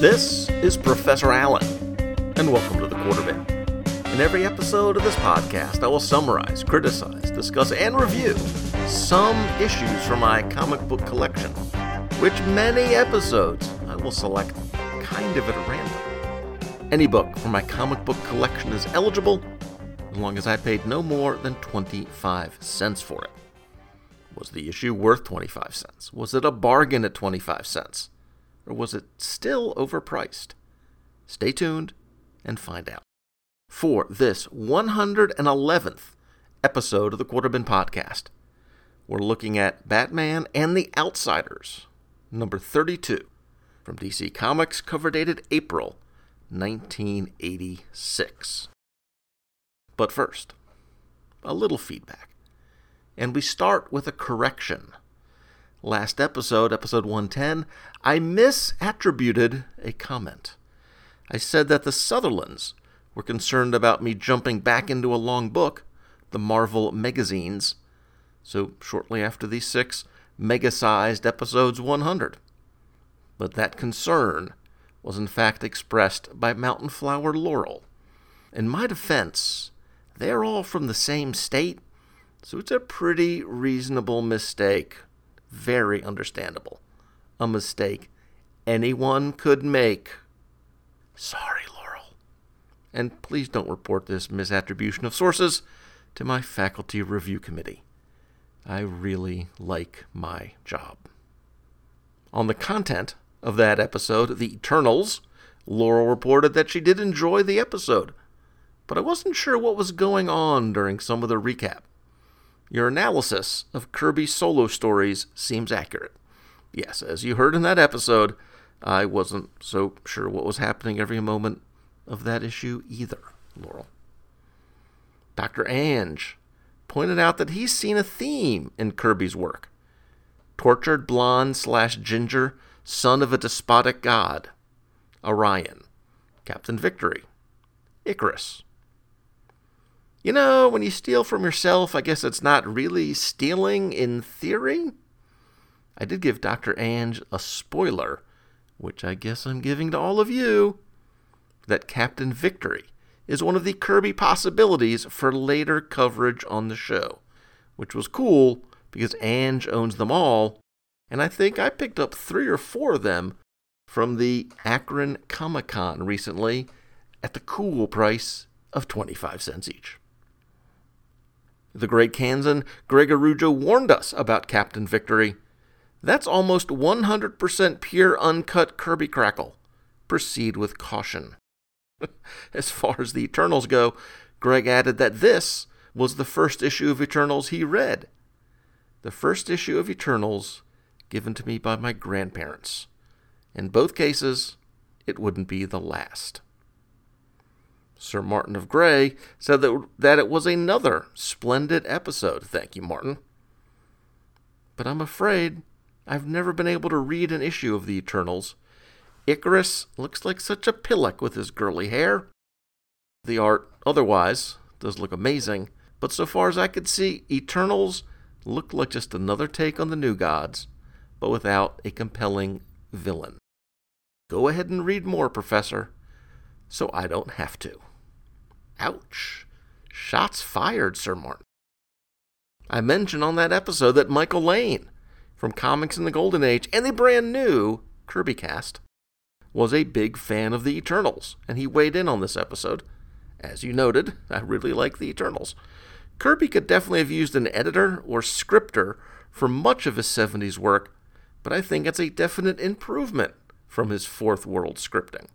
This is Professor Alan, and welcome to the Quarterbin. In every episode of this podcast, I will summarize, criticize, discuss, and review some issues from my comic book collection, which many episodes I will select kind of at random. Any book from my comic book collection is eligible as long as I paid no more than 25 cents for it. Was the issue worth 25 cents? Was it a bargain at 25 cents? Or was it still overpriced? Stay tuned and find out. For this 111th episode of the Quarterbin Podcast, we're looking at Batman and the Outsiders, number 32, from DC Comics, cover dated April 1986. But first, a little feedback. And we start with a correction. Last episode, episode 110, I misattributed a comment. I said that the Sutherlands were concerned about me jumping back into a long book, the Marvel magazines, so shortly after these six mega sized episodes 100. But that concern was in fact expressed by Mountain Flower Laurel. In my defense, they're all from the same state, so it's a pretty reasonable mistake very understandable. A mistake anyone could make. Sorry, Laurel. And please don't report this misattribution of sources to my faculty review committee. I really like my job. On the content of that episode, The Eternals, Laurel reported that she did enjoy the episode, but I wasn't sure what was going on during some of the recap. Your analysis of Kirby's solo stories seems accurate. Yes, as you heard in that episode, I wasn't so sure what was happening every moment of that issue either, Laurel. Dr. Ange pointed out that he's seen a theme in Kirby's work tortured blonde slash ginger, son of a despotic god, Orion, Captain Victory, Icarus, you know, when you steal from yourself, I guess it's not really stealing in theory. I did give Dr. Ange a spoiler, which I guess I'm giving to all of you, that Captain Victory is one of the Kirby possibilities for later coverage on the show, which was cool because Ange owns them all, and I think I picked up three or four of them from the Akron Comic Con recently at the cool price of 25 cents each. The great Kansan Greg warned us about Captain Victory. That's almost 100% pure uncut Kirby crackle. Proceed with caution. as far as the Eternals go, Greg added that this was the first issue of Eternals he read. The first issue of Eternals given to me by my grandparents. In both cases, it wouldn't be the last. Sir Martin of Grey said that, that it was another splendid episode. Thank you, Martin. But I'm afraid I've never been able to read an issue of the Eternals. Icarus looks like such a pillock with his girly hair. The art, otherwise, does look amazing, but so far as I could see, Eternals looked like just another take on the New Gods, but without a compelling villain. Go ahead and read more, Professor, so I don't have to. Ouch. Shots fired, Sir Martin. I mentioned on that episode that Michael Lane from Comics in the Golden Age and the brand new Kirby cast was a big fan of the Eternals, and he weighed in on this episode. As you noted, I really like the Eternals. Kirby could definitely have used an editor or scripter for much of his 70s work, but I think it's a definite improvement from his fourth world scripting.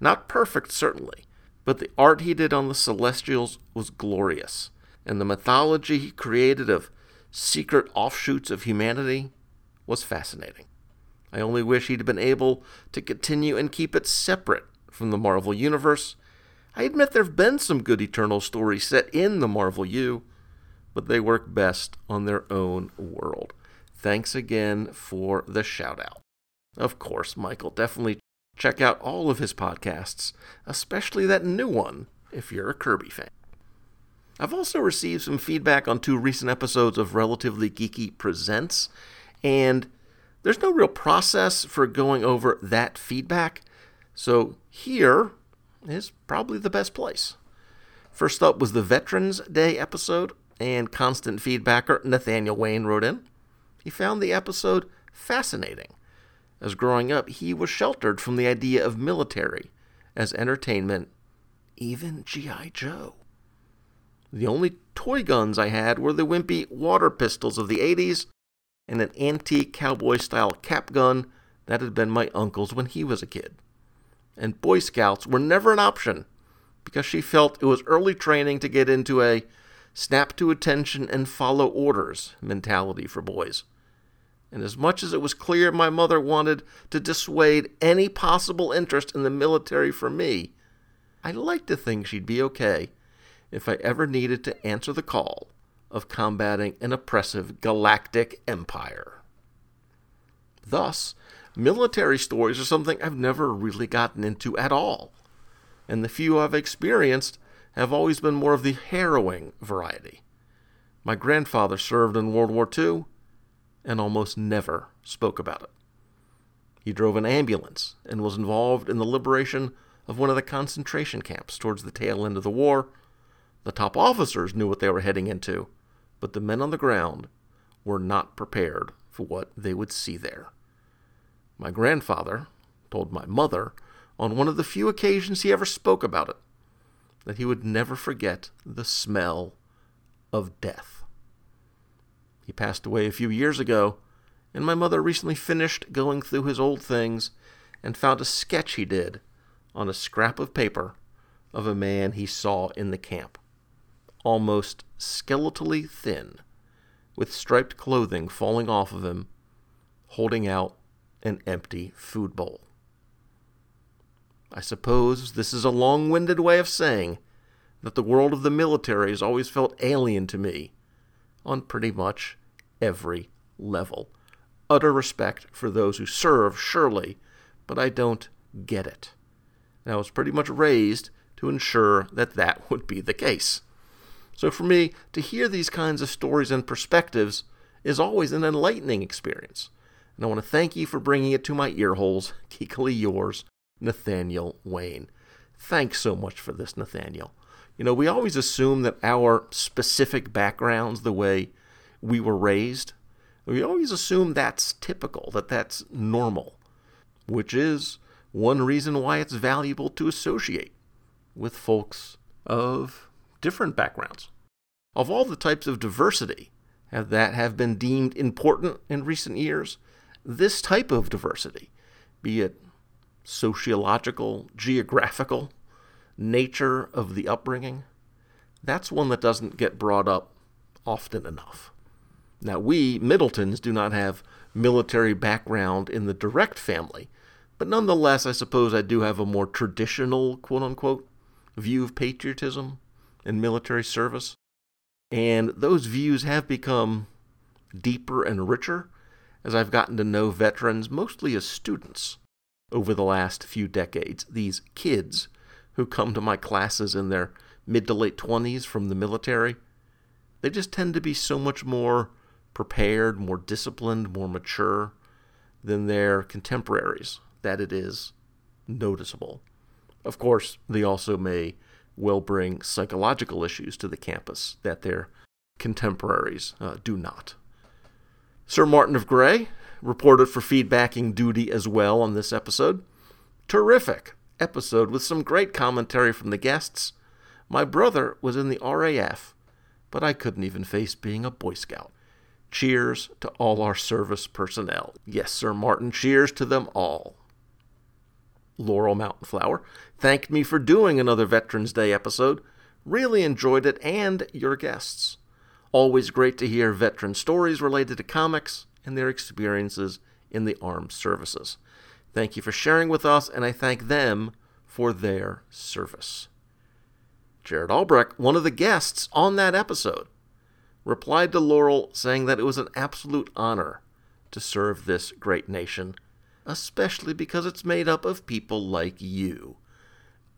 Not perfect, certainly, but the art he did on the Celestials was glorious, and the mythology he created of secret offshoots of humanity was fascinating. I only wish he'd been able to continue and keep it separate from the Marvel Universe. I admit there have been some good Eternal stories set in the Marvel U, but they work best on their own world. Thanks again for the shout out. Of course, Michael, definitely Check out all of his podcasts, especially that new one if you're a Kirby fan. I've also received some feedback on two recent episodes of Relatively Geeky Presents, and there's no real process for going over that feedback. So here is probably the best place. First up was the Veterans Day episode, and constant feedbacker Nathaniel Wayne wrote in. He found the episode fascinating, as growing up he was sheltered from the idea of military as entertainment, even G.I. Joe. The only toy guns I had were the wimpy water pistols of the 80s and an antique cowboy style cap gun that had been my uncle's when he was a kid. And Boy Scouts were never an option because she felt it was early training to get into a snap to attention and follow orders mentality for boys. And as much as it was clear my mother wanted to dissuade any possible interest in the military for me, I liked to think she'd be okay if I ever needed to answer the call of combating an oppressive galactic empire. Thus, military stories are something I've never really gotten into at all, and the few I've experienced have always been more of the harrowing variety. My grandfather served in World War II and almost never spoke about it. He drove an ambulance and was involved in the liberation of one of the concentration camps towards the tail end of the war. The top officers knew what they were heading into, but the men on the ground were not prepared for what they would see there. My grandfather told my mother on one of the few occasions he ever spoke about it that he would never forget the smell of death. He passed away a few years ago, and my mother recently finished going through his old things and found a sketch he did on a scrap of paper of a man he saw in the camp almost skeletally thin, with striped clothing falling off of him, holding out an empty food bowl. I suppose this is a long winded way of saying that the world of the military has always felt alien to me on pretty much every level. Utter respect for those who serve, surely, but I don't get it. And I was pretty much raised to ensure that that would be the case. So for me, to hear these kinds of stories and perspectives is always an enlightening experience. And I want to thank you for bringing it to my ear holes. Geekily yours, Nathaniel Wayne. Thanks so much for this, Nathaniel. You know, we always assume that our specific backgrounds, the way we were raised, we always assume that's typical, that that's normal, which is one reason why it's valuable to associate with folks of different backgrounds. Of all the types of diversity that have been deemed important in recent years, this type of diversity, be it sociological, geographical, nature of the upbringing, that's one that doesn't get brought up often enough. Now, we, Middletons, do not have military background in the direct family, but nonetheless, I suppose I do have a more traditional, quote unquote, view of patriotism and military service. And those views have become deeper and richer as I've gotten to know veterans, mostly as students, over the last few decades. These kids who come to my classes in their mid to late 20s from the military, they just tend to be so much more prepared, more disciplined, more mature than their contemporaries that it is noticeable. Of course, they also may will bring psychological issues to the campus that their contemporaries uh, do not. Sir Martin of Grey reported for feedbacking duty as well on this episode. Terrific episode with some great commentary from the guests. My brother was in the RAF, but I couldn't even face being a Boy Scout. Cheers to all our service personnel. Yes, Sir Martin, cheers to them all. Laurel Mountain Flower, thanked me for doing another Veterans Day episode. Really enjoyed it and your guests. Always great to hear veteran stories related to comics and their experiences in the armed services. Thank you for sharing with us, and I thank them for their service. Jared Albrecht, one of the guests on that episode, replied to Laurel saying that it was an absolute honor to serve this great nation especially because it's made up of people like you.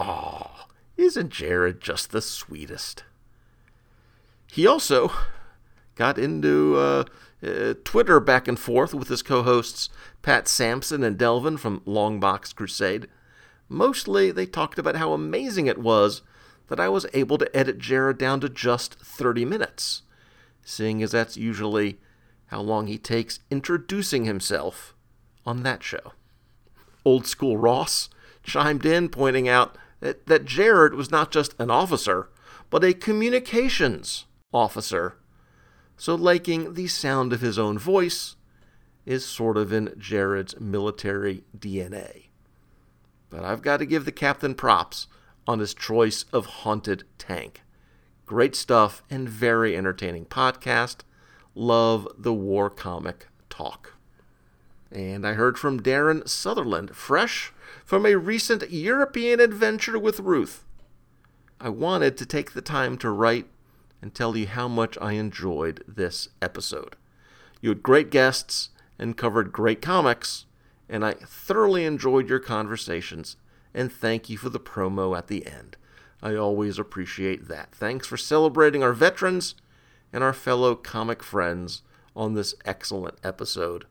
Aw, isn't Jared just the sweetest? He also got into uh, uh, Twitter back and forth with his co hosts Pat Sampson and Delvin from Longbox Crusade. Mostly, they talked about how amazing it was that I was able to edit Jared down to just 30 minutes, seeing as that's usually how long he takes introducing himself on that show. Old School Ross chimed in, pointing out that, that Jared was not just an officer, but a communications officer. So, liking the sound of his own voice is sort of in Jared's military DNA. But I've got to give the captain props on his choice of Haunted Tank. Great stuff and very entertaining podcast. Love the war comic talk. And I heard from Darren Sutherland, fresh from a recent European adventure with Ruth. I wanted to take the time to write and tell you how much I enjoyed this episode. You had great guests and covered great comics, and I thoroughly enjoyed your conversations, and thank you for the promo at the end. I always appreciate that. Thanks for celebrating our veterans and our fellow comic friends on this excellent episode.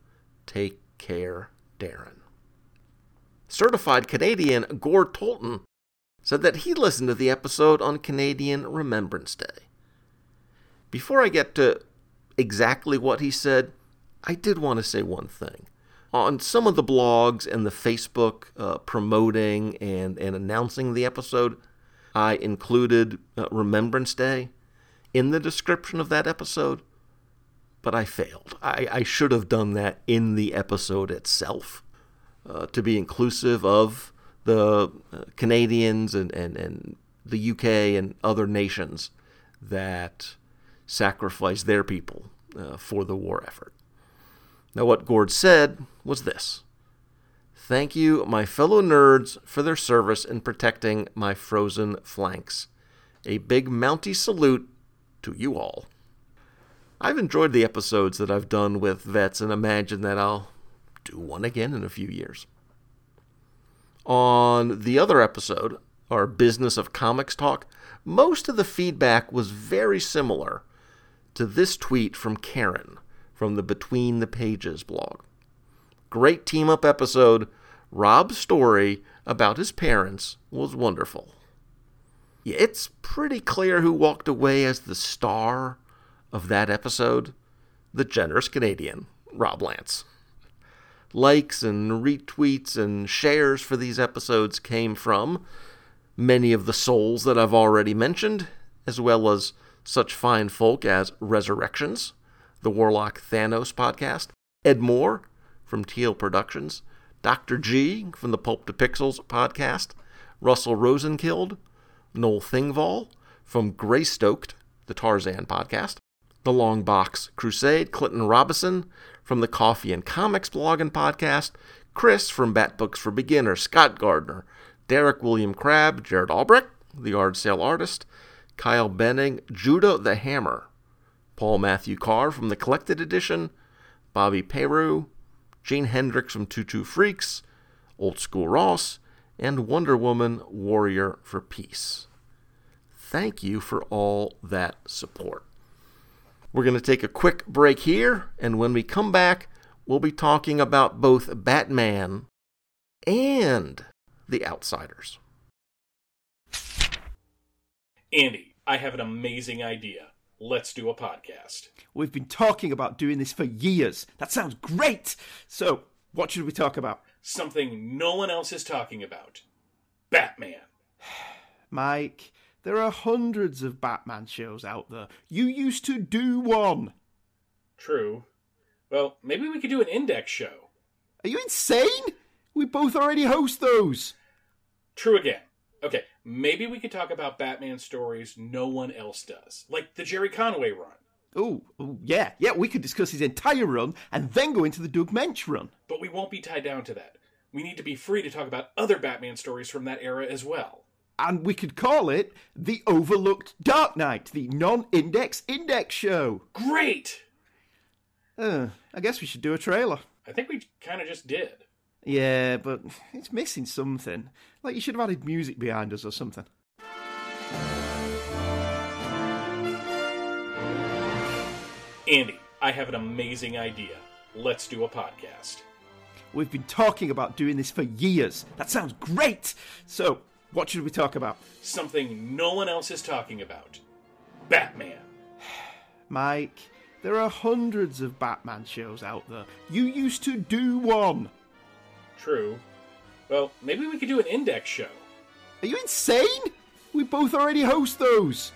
Take care, Darren. Certified Canadian Gord Tolton said that he listened to the episode on Canadian Remembrance Day. Before I get to exactly what he said, I did want to say one thing. On some of the blogs and the Facebook uh, promoting and, and announcing the episode, I included uh, Remembrance Day in the description of that episode, but I failed. I, I should have done that in the episode itself uh, to be inclusive of the uh, Canadians and, and, and the UK and other nations that sacrificed their people uh, for the war effort. Now, what Gord said was this Thank you, my fellow nerds, for their service in protecting my frozen flanks. A big Mountie salute to you all. I've enjoyed the episodes that I've done with vets and imagine that I'll do one again in a few years. On the other episode, our Business of Comics talk, most of the feedback was very similar to this tweet from Karen from the Between the Pages blog. Great team up episode. Rob's story about his parents was wonderful it's pretty clear who walked away as the star of that episode the generous Canadian, Rob Lance. Likes and retweets and shares for these episodes came from many of the souls that I've already mentioned, as well as such fine folk as Resurrections, the Warlock Thanos podcast, Ed Moore from Teal Productions, Dr. G from the Pulp to Pixels podcast, Russell Rosenkilde, Noel Thingvall from Greystoked, the Tarzan podcast, The Long Box Crusade, Clinton Robinson from the Coffee and Comics blog and podcast, Chris from Bat Books for Beginners, Scott Gardner, Derek William Crabb, Jared Albrecht, the Yard Sale Artist, Kyle Benning, Judah the Hammer, Paul Matthew Carr from the Collected Edition, Bobby Peru, Gene Hendricks from Two True Freaks, Old School Ross, and Wonder Woman Warrior for Peace. Thank you for all that support. We're going to take a quick break here, and when we come back, we'll be talking about both Batman and The Outsiders. Andy, I have an amazing idea. Let's do a podcast. We've been talking about doing this for years. That sounds great. So, what should we talk about? something no one else is talking about Batman. Mike, there are hundreds of Batman shows out there. You used to do one. True. Well, maybe we could do an index show. Are you insane? We both already host those. True again. Okay, maybe we could talk about Batman stories no one else does, like the Gerry Conway run. Oh, oh, yeah, yeah, we could discuss his entire run and then go into the Doug Moench run. But we won't be tied down to that we need to be free to talk about other Batman stories from that era as well. And we could call it the Overlooked Dark Knight, the non index index show. Great! Uh, I guess we should do a trailer. I think we kind of just did. Yeah, but it's missing something. Like you should have added music behind us or something. Andy, I have an amazing idea. Let's do a podcast. We've been talking about doing this for years. That sounds great! So, what should we talk about? Something no one else is talking about Batman. Mike, there are hundreds of Batman shows out there. You used to do one. True. Well, maybe we could do an index show. Are you insane? We both already host those.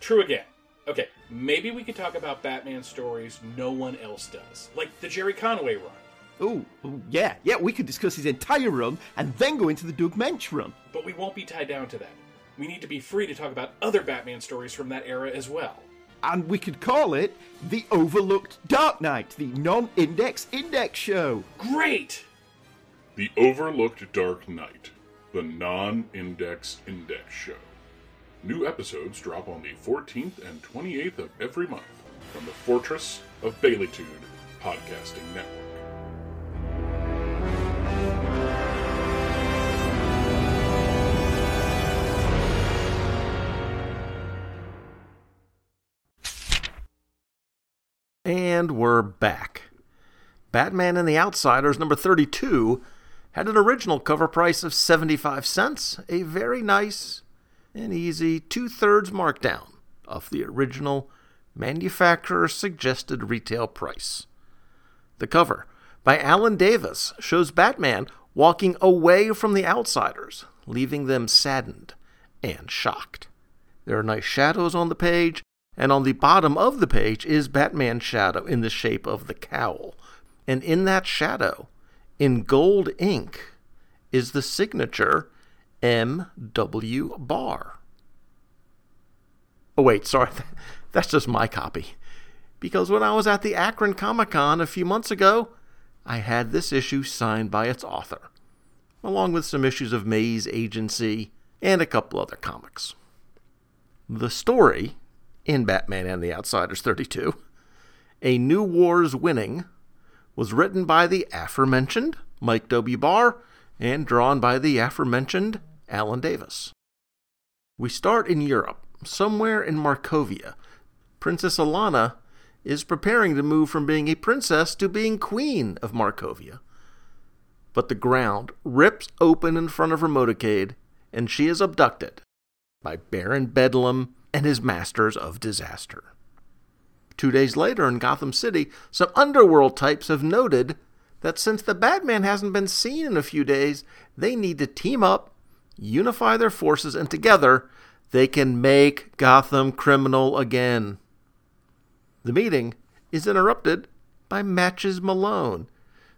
True again. Okay, maybe we could talk about Batman stories no one else does, like the Gerry Conway run. Oh, yeah, yeah, we could discuss his entire run and then go into the Doug Moench run. But we won't be tied down to that. We need to be free to talk about other Batman stories from that era as well. And we could call it the Overlooked Dark Knight, the non index index show. Great! The Overlooked Dark Knight, the non index index show. New episodes drop on the 14th and 28th of every month from the Fortress of Baileytude Podcasting Network. And we're back. Batman and the Outsiders number 32 had an original cover price of 75 cents, a very nice and easy two thirds markdown of the original manufacturer suggested retail price. The cover by Alan Davis shows Batman walking away from the outsiders, leaving them saddened and shocked. There are nice shadows on the page, and on the bottom of the page is Batman's shadow in the shape of the cowl. And in that shadow, in gold ink, is the signature M.W. Barr. Oh, wait, sorry. That's just my copy. Because when I was at the Akron Comic Con a few months ago, I had this issue signed by its author, along with some issues of Maze Agency and a couple other comics. The story in Batman and the Outsiders 32, A New War's Winning, was written by the aforementioned Mike W. Barr and drawn by the aforementioned Alan Davis. We start in Europe, somewhere in Markovia. Princess Alana is preparing to move from being a princess to being queen of Markovia. But the ground rips open in front of her motorcade, and she is abducted by Baron Bedlam and his masters of disaster. Two days later in Gotham City, some underworld types have noted that since the Batman hasn't been seen in a few days, they need to team up, unify their forces, and together they can make Gotham criminal again. The meeting is interrupted by Matches Malone,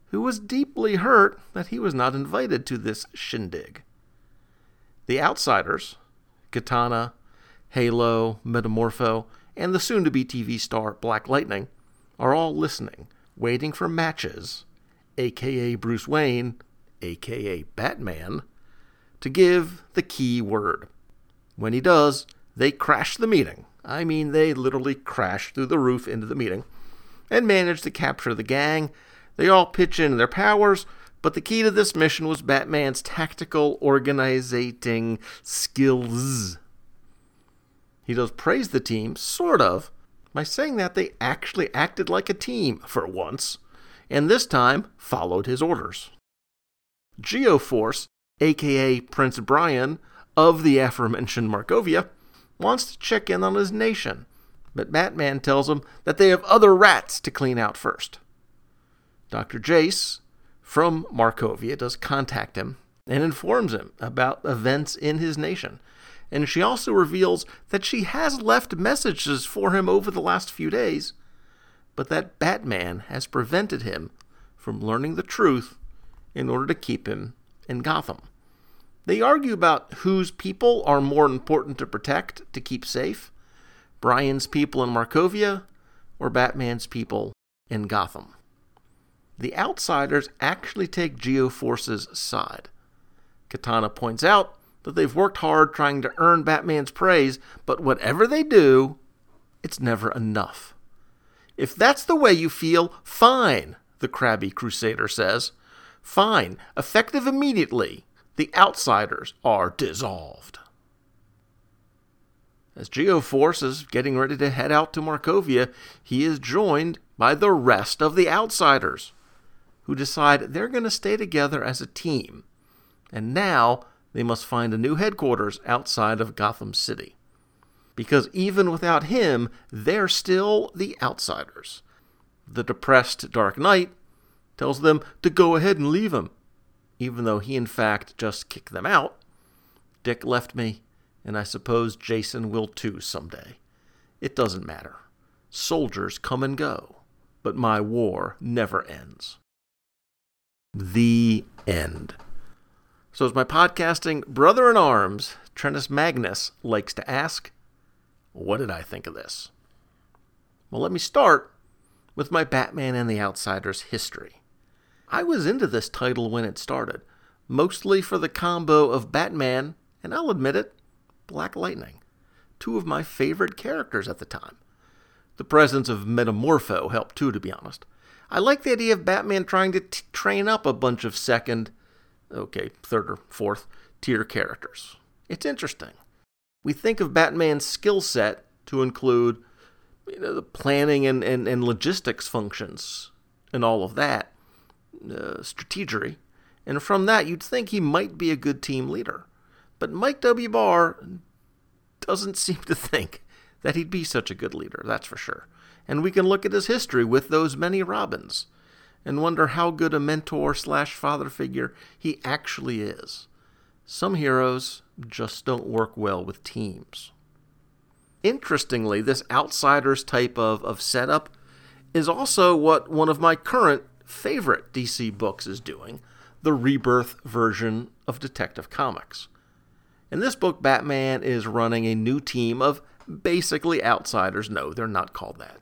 who was deeply hurt that he was not invited to this shindig. The outsiders, Katana, Halo, Metamorpho, and the soon to be TV star Black Lightning, are all listening, waiting for Matches, aka Bruce Wayne, aka Batman, to give the key word. When he does, they crash the meeting. I mean, they literally crash through the roof into the meeting and manage to capture the gang. They all pitch in their powers, but the key to this mission was Batman's tactical organizing skills. He does praise the team, sort of, by saying that they actually acted like a team for once, and this time followed his orders. Geoforce, aka Prince Brian of the aforementioned Markovia, wants to check in on his nation, but Batman tells him that they have other rats to clean out first. Dr. Jace from Markovia does contact him and informs him about events in his nation. And she also reveals that she has left messages for him over the last few days, but that Batman has prevented him from learning the truth in order to keep him in Gotham. They argue about whose people are more important to protect to keep safe Brian's people in Markovia or Batman's people in Gotham. The outsiders actually take Geoforce's side. Katana points out that they've worked hard trying to earn Batman's praise, but whatever they do, it's never enough. If that's the way you feel, fine, the crabby crusader says. Fine, effective immediately. The outsiders are dissolved. As Geoforce is getting ready to head out to Markovia, he is joined by the rest of the outsiders. who decide they're going to stay together as a team. And now they must find a new headquarters outside of Gotham City. Because even without him, they're still the outsiders. The depressed Dark Knight tells them to go ahead and leave him, even though he in fact just kicked them out. Dick left me, and I suppose Jason will too someday. It doesn't matter. Soldiers come and go, but my war never ends. The end. So, as my podcasting brother in arms, Trentus Magnus, likes to ask, what did I think of this? Well, let me start with my Batman and the Outsiders history. I was into this title when it started, mostly for the combo of Batman and I'll admit it, Black Lightning, two of my favorite characters at the time. The presence of Metamorpho helped too, to be honest. I like the idea of Batman trying to t- train up a bunch of second, okay, third or fourth tier characters. It's interesting. We think of Batman's skill set to include you know, the planning and, and, and logistics functions and all of that, uh, strategery. And from that, you'd think he might be a good team leader. But Mike W. Barr doesn't seem to think that he'd be such a good leader, that's for sure. And we can look at his history with those many Robins and wonder how good a mentor slash father figure he actually is. Some heroes just don't work well with teams. Interestingly, this outsiders type of, of setup is also what one of my current favorite DC books is doing the rebirth version of Detective Comics. In this book, Batman is running a new team of basically outsiders. No, they're not called that.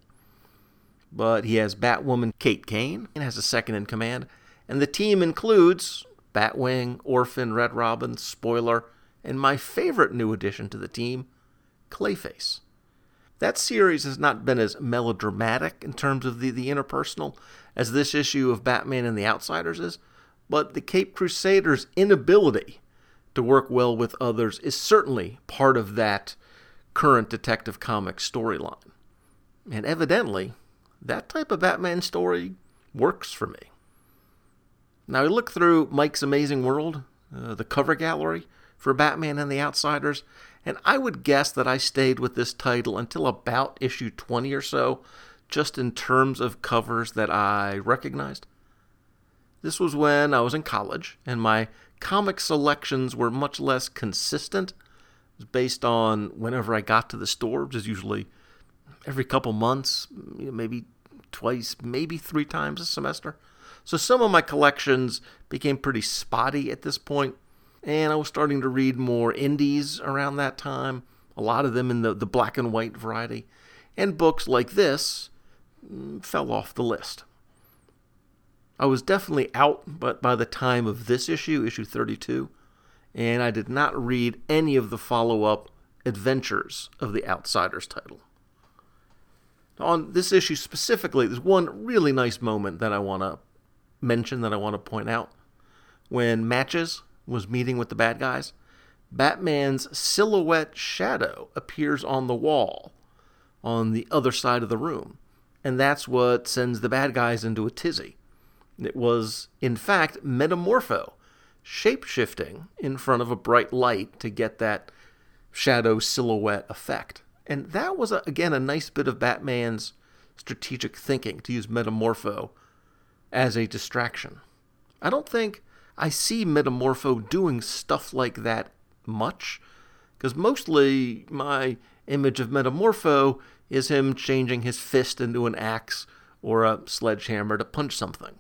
But he has Batwoman Kate Kane and has a second in command, and the team includes Batwing, Orphan, Red Robin, Spoiler, and my favorite new addition to the team, Clayface. That series has not been as melodramatic in terms of the, the interpersonal as this issue of Batman and the Outsiders is, but the Cape Crusaders' inability to work well with others is certainly part of that current Detective Comics storyline. And evidently, that type of Batman story works for me. Now, I look through Mike's Amazing World, uh, the cover gallery for Batman and the Outsiders, and I would guess that I stayed with this title until about issue 20 or so, just in terms of covers that I recognized. This was when I was in college, and my comic selections were much less consistent. It was based on whenever I got to the store, which is usually every couple months, maybe twice, maybe three times a semester. So some of my collections became pretty spotty at this point, and I was starting to read more indies around that time, a lot of them in the, the black and white variety, and books like this mm, fell off the list. I was definitely out but by the time of this issue, issue 32, and I did not read any of the follow up adventures of the Outsiders title. On this issue specifically, there's one really nice moment that I want to mention, that I want to point out. When Matches was meeting with the bad guys, Batman's silhouette shadow appears on the wall on the other side of the room, and that's what sends the bad guys into a tizzy. It was, in fact, Metamorpho, shape-shifting in front of a bright light to get that shadow silhouette effect. And that was, a, again, a nice bit of Batman's strategic thinking to use Metamorpho as a distraction. I don't think I see Metamorpho doing stuff like that much, because mostly my image of Metamorpho is him changing his fist into an axe or a sledgehammer to punch something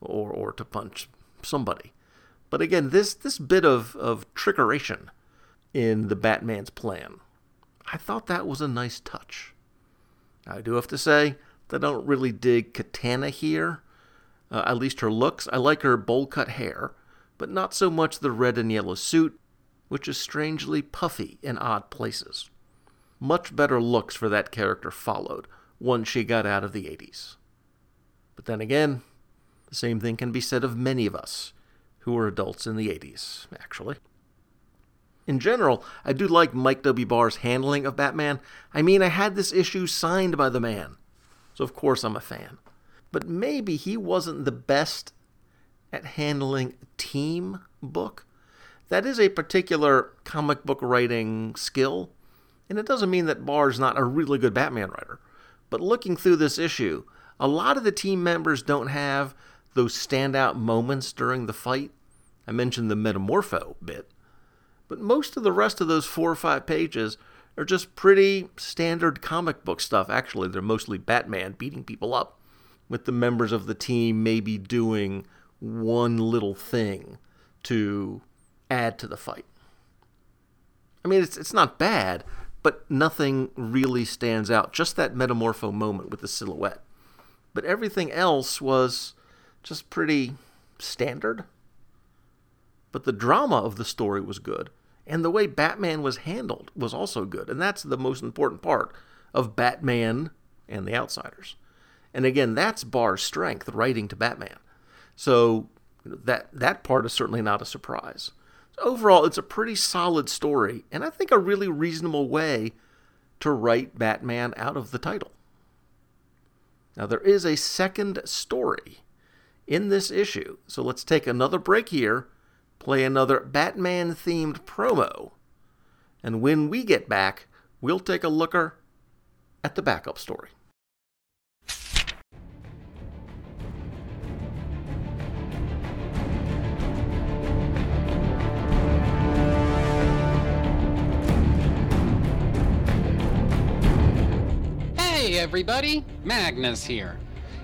or, or to punch somebody. But again, this, this bit of, of trickeration in the Batman's plan, I thought that was a nice touch. I do have to say that I don't really dig Katana here, uh, at least her looks. I like her bowl cut hair, but not so much the red and yellow suit, which is strangely puffy in odd places. Much better looks for that character followed once she got out of the 80s. But then again, the same thing can be said of many of us who were adults in the 80s, actually. In general, I do like Mike W. Barr's handling of Batman. I mean, I had this issue signed by the man, so of course I'm a fan. but maybe he wasn't the best at handling a team book. That is a particular comic book writing skill, and it doesn't mean that Barr's not a really good Batman writer. But looking through this issue, a lot of the team members don't have those standout moments during the fight. I mentioned the Metamorpho bit, but most of the rest of those four or five pages are just pretty standard comic book stuff. Actually, they're mostly Batman beating people up, with the members of the team maybe doing one little thing to add to the fight. I mean, it's, it's not bad, but nothing really stands out. Just that metamorpho moment with the silhouette. But everything else was just pretty standard. But the drama of the story was good, and the way Batman was handled was also good. And that's the most important part of Batman and the Outsiders. And again, that's Barr's strength, writing to Batman. So that that part is certainly not a surprise. So overall, it's a pretty solid story, and I think a really reasonable way to write Batman out of the title. Now there is a second story in this issue, so let's take another break here, play another Batman themed promo, and when we get back, we'll take a looker at the backup story. Hey everybody, Magnus here.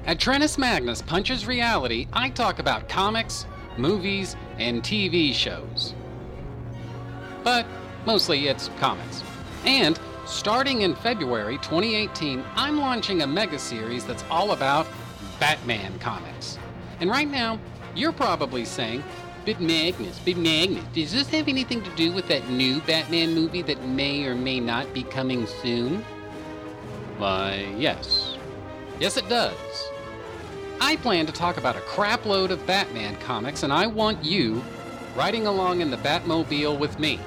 At Trentus Magnus Punches Reality, I talk about comics, movies, and TV shows. But mostly it's comics. And starting in February 2018, I'm launching a mega series that's all about Batman comics. And right now, you're probably saying, But Magnus, but Magnus, does this have anything to do with that new Batman movie that may or may not be coming soon? Why, yes. Yes, it does. I plan to talk about a crapload of Batman comics, and I want you riding along in the Batmobile with me.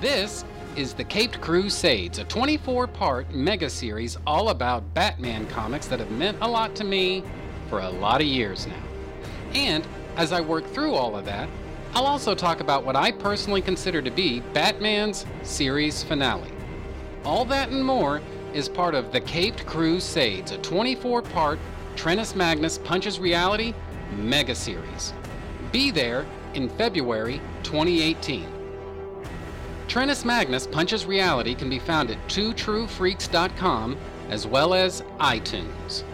This is The Caped Crusades, a 24 part mega series all about Batman comics that have meant a lot to me for a lot of years now. And as I work through all of that, I'll also talk about what I personally consider to be Batman's series finale. All that and more is part of The Caped Crusades, a 24 part Trentus Magnus Punches Reality mega series. Be there in February 2018. Trentus Magnus Punches Reality can be found at twotruefreaks.com as well as iTunes.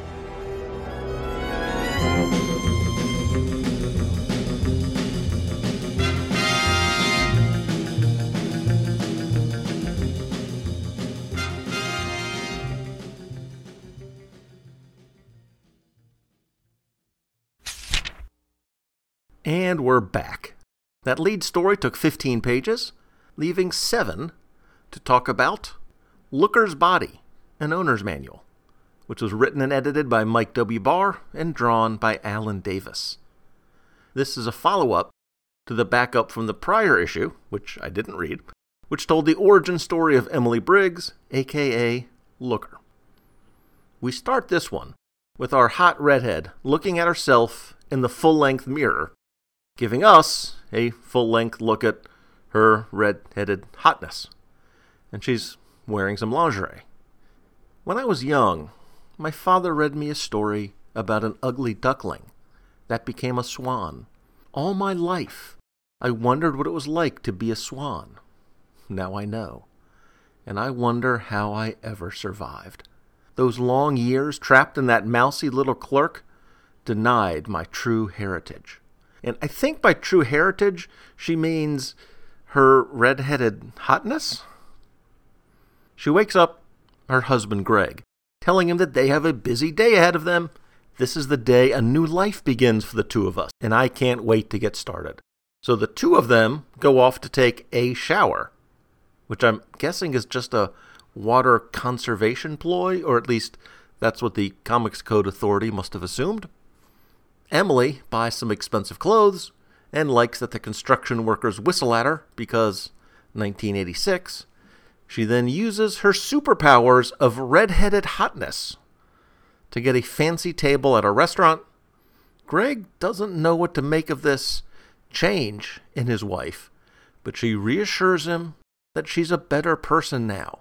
And we're back. That lead story took 15 pages, leaving seven to talk about Looker's Body, an owner's manual, which was written and edited by Mike W. Barr and drawn by Alan Davis. This is a follow up to the backup from the prior issue, which I didn't read, which told the origin story of Emily Briggs, aka Looker. We start this one with our hot redhead looking at herself in the full length mirror giving us a full length look at her red headed hotness. And she's wearing some lingerie. When I was young, my father read me a story about an ugly duckling that became a swan. All my life, I wondered what it was like to be a swan. Now I know. And I wonder how I ever survived. Those long years trapped in that mousy little clerk denied my true heritage. And I think by true heritage, she means her red-headed hotness. She wakes up her husband, Greg, telling him that they have a busy day ahead of them. This is the day a new life begins for the two of us, and I can't wait to get started. So the two of them go off to take a shower, which I'm guessing is just a water conservation ploy, or at least that's what the Comics Code Authority must have assumed. Emily buys some expensive clothes and likes that the construction workers whistle at her because 1986. She then uses her superpowers of red-headed hotness to get a fancy table at a restaurant, Greg doesn't know what to make of this change in his wife, but she reassures him that she's a better person now,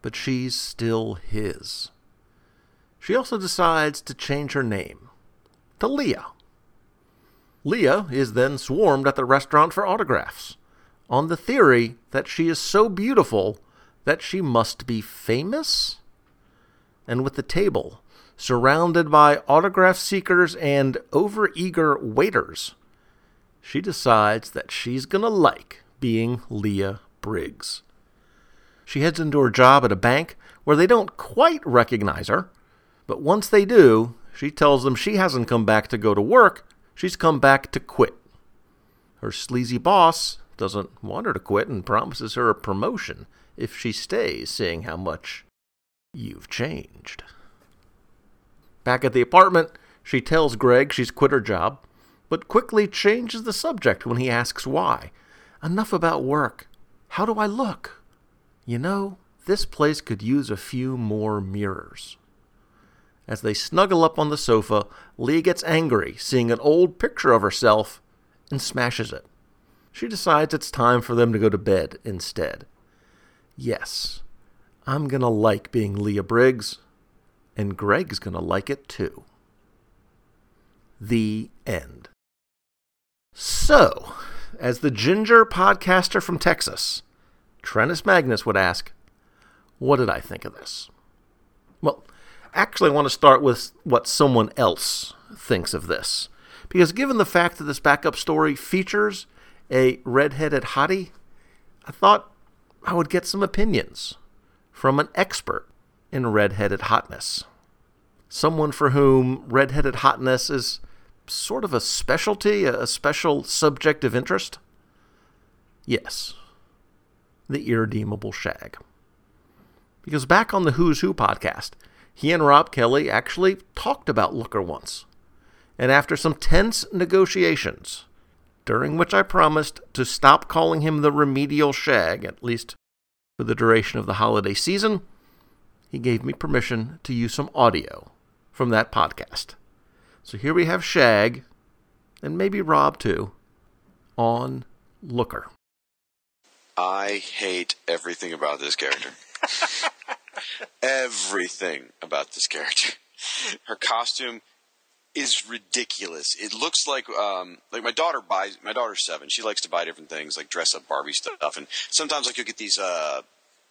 but she's still his. She also decides to change her name to Leah. Leah is then swarmed at the restaurant for autographs, on the theory that she is so beautiful that she must be famous? And with the table surrounded by autograph seekers and overeager waiters, she decides that she's gonna like being Leah Briggs. She heads into her job at a bank where they don't quite recognize her, but once they do, she tells them she hasn't come back to go to work, she's come back to quit. Her sleazy boss doesn't want her to quit and promises her a promotion if she stays, seeing how much you've changed. Back at the apartment, she tells Greg she's quit her job, but quickly changes the subject when he asks why. Enough about work. How do I look? You know, this place could use a few more mirrors. As they snuggle up on the sofa, Leah gets angry, seeing an old picture of herself, and smashes it. She decides it's time for them to go to bed instead. Yes, I'm gonna like being Leah Briggs, and Greg's gonna like it too. The end. So, as the ginger podcaster from Texas, Trentus Magnus would ask, What did I think of this? Well, actually, want to start with what someone else thinks of this. Because given the fact that this backup story features a red-headed hottie, I thought I would get some opinions from an expert in red-headed hotness. Someone for whom red-headed hotness is sort of a specialty, a special subject of interest. Yes, the irredeemable Shag. Because back on the Who's Who podcast, he and Rob Kelly actually talked about Looker once. And after some tense negotiations, during which I promised to stop calling him the remedial Shag, at least for the duration of the holiday season, he gave me permission to use some audio from that podcast. So here we have Shag, and maybe Rob too, on Looker. I hate everything about this character. everything about this character. Her costume is ridiculous. It looks like um, like my daughter buys. My daughter's seven. She likes to buy different things like dress up Barbie stuff, and sometimes like you'll get these uh,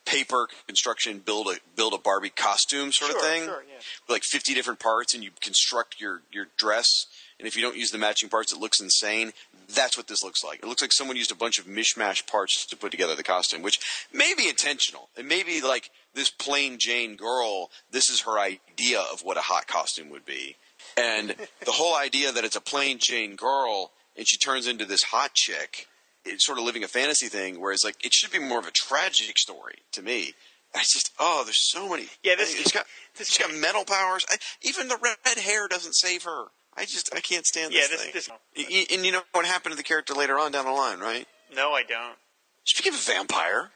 paper construction build a build a Barbie costume sort Sure, of thing, sure, yeah. like fifty different parts, and you construct your your dress. And if you don't use the matching parts, it looks insane. That's what this looks like. It looks like someone used a bunch of mishmash parts to put together the costume, which may be intentional. It may be like this plain Jane girl. This is her idea of what a hot costume would be. And the whole idea that it's a plain Jane girl and she turns into this hot chick, it's sort of living a fantasy thing, whereas like it should be more of a tragic story to me. I just oh, there's so many. Yeah, this- it's got this- she's got mental powers. I, even the red hair doesn't save her. I just I can't stand Yeah, this, this- thing. this- Y- y- and you know what happened to the character later on down the line, right? No, I don't. She became a vampire.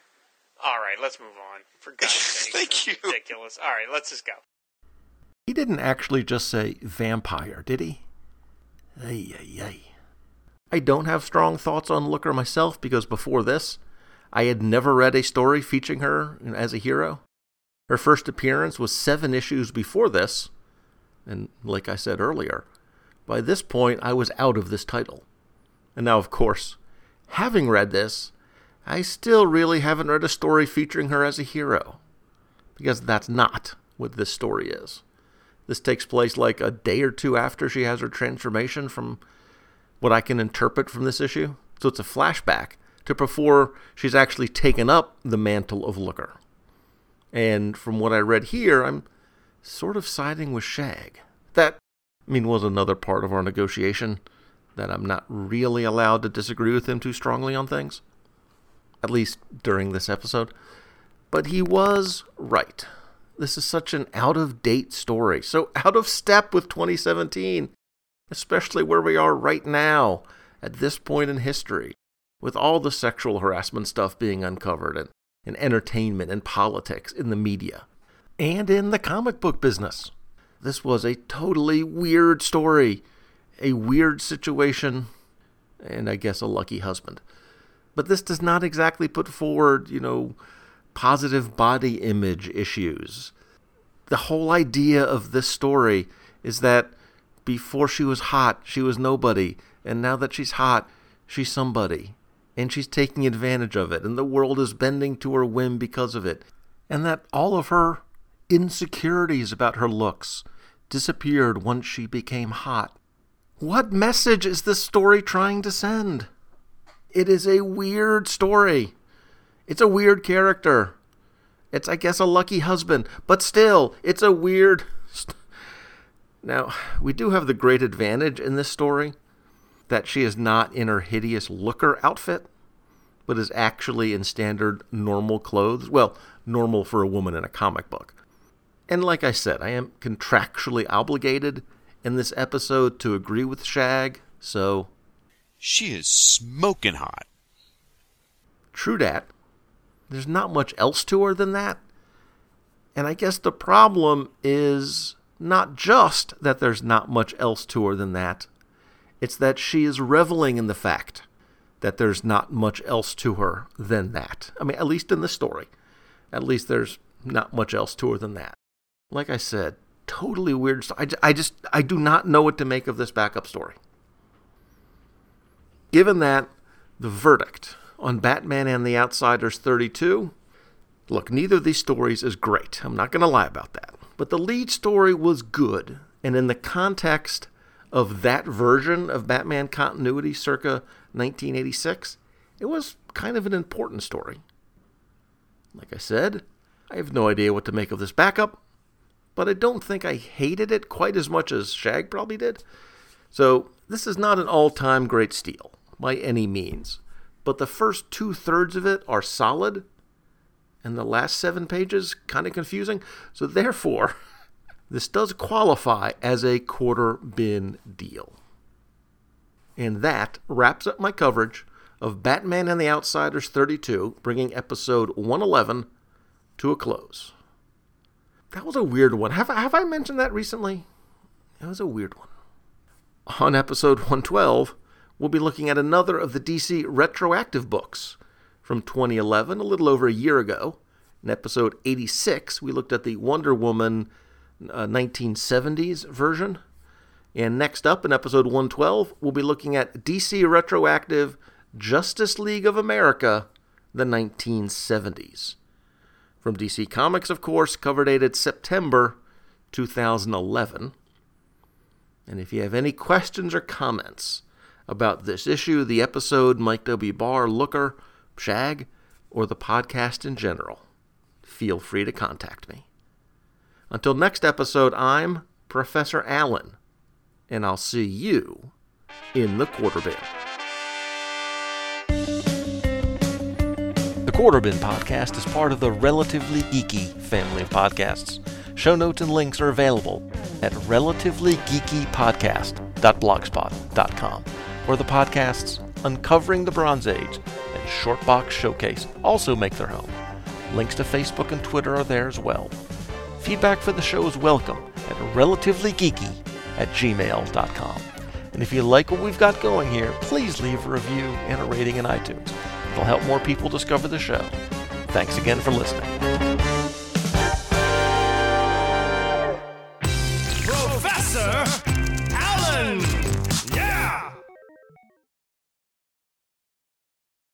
All right, let's move on. For God's sake. Thank you. Ridiculous. All right, let's just go. He didn't actually just say vampire, did he? Ay, ay, ay. I don't have strong thoughts on Looker myself because before this, I had never read a story featuring her as a hero. Her first appearance was seven issues before this, and like I said earlier, by this point I was out of this title. And now, of course, having read this, I still really haven't read a story featuring her as a hero. Because that's not what this story is. This takes place like a day or two after she has her transformation from what I can interpret from this issue. So it's a flashback to before she's actually taken up the mantle of Looker. And from what I read here, I'm sort of siding with Shag. That, I mean, was another part of our negotiation that I'm not really allowed to disagree with him too strongly on things. At least during this episode. But he was right. This is such an out of date story, so out of step with 2017, especially where we are right now at this point in history, with all the sexual harassment stuff being uncovered and, and entertainment and politics in the media and in the comic book business. This was a totally weird story, a weird situation, and I guess a lucky husband. But this does not exactly put forward, you know, positive body image issues. The whole idea of this story is that before she was hot, she was nobody, and now that she's hot, she's somebody. And she's taking advantage of it, and the world is bending to her whim because of it. And that all of her insecurities about her looks disappeared once she became hot. What message is this story trying to send? It is a weird story. It's a weird character. It's, I guess, a lucky husband, but still, it's a weird. Now, we do have the great advantage in this story that she is not in her hideous looker outfit, but is actually in standard normal clothes. Well, normal for a woman in a comic book. And like I said, I am contractually obligated in this episode to agree with Shag, so. She is smoking hot. True dat. There's not much else to her than that. And I guess the problem is not just that there's not much else to her than that, it's that she is reveling in the fact that there's not much else to her than that. I mean, at least in the story. At least there's not much else to her than that. Like I said, totally weird. I, I just, I do not know what to make of this backup story. Given that, the verdict on Batman and the Outsiders 32 look, neither of these stories is great. I'm not going to lie about that. But the lead story was good. And in the context of that version of Batman continuity circa 1986, it was kind of an important story. Like I said, I have no idea what to make of this backup, but I don't think I hated it quite as much as Shag probably did. So, this is not an all time great steal by any means, but the first two thirds of it are solid, and the last seven pages kind of confusing. So, therefore, this does qualify as a quarter bin deal. And that wraps up my coverage of Batman and the Outsiders 32, bringing episode 111 to a close. That was a weird one. Have, have I mentioned that recently? It was a weird one. On episode 112, we'll be looking at another of the DC retroactive books from 2011, a little over a year ago. In episode 86, we looked at the Wonder Woman uh, 1970s version. And next up in episode 112, we'll be looking at DC retroactive Justice League of America, the 1970s. From DC Comics, of course, cover dated September 2011. And if you have any questions or comments about this issue, the episode, Mike W. Barr, Looker, Shag, or the podcast in general, feel free to contact me. Until next episode, I'm Professor Alan, and I'll see you in the quarter bin. The Quarter Bin Podcast is part of the Relatively Geeky family of podcasts. Show notes and links are available at relativelygeekypodcast.blogspot.com, or the podcasts Uncovering the Bronze Age Shortbox Showcase also make their home. Links to Facebook and Twitter are there as well. Feedback for the show is welcome at relativelygeeky at gmail.com. And if you like what we've got going here, please leave a review and a rating in iTunes. It'll help more people discover the show. Thanks again for listening.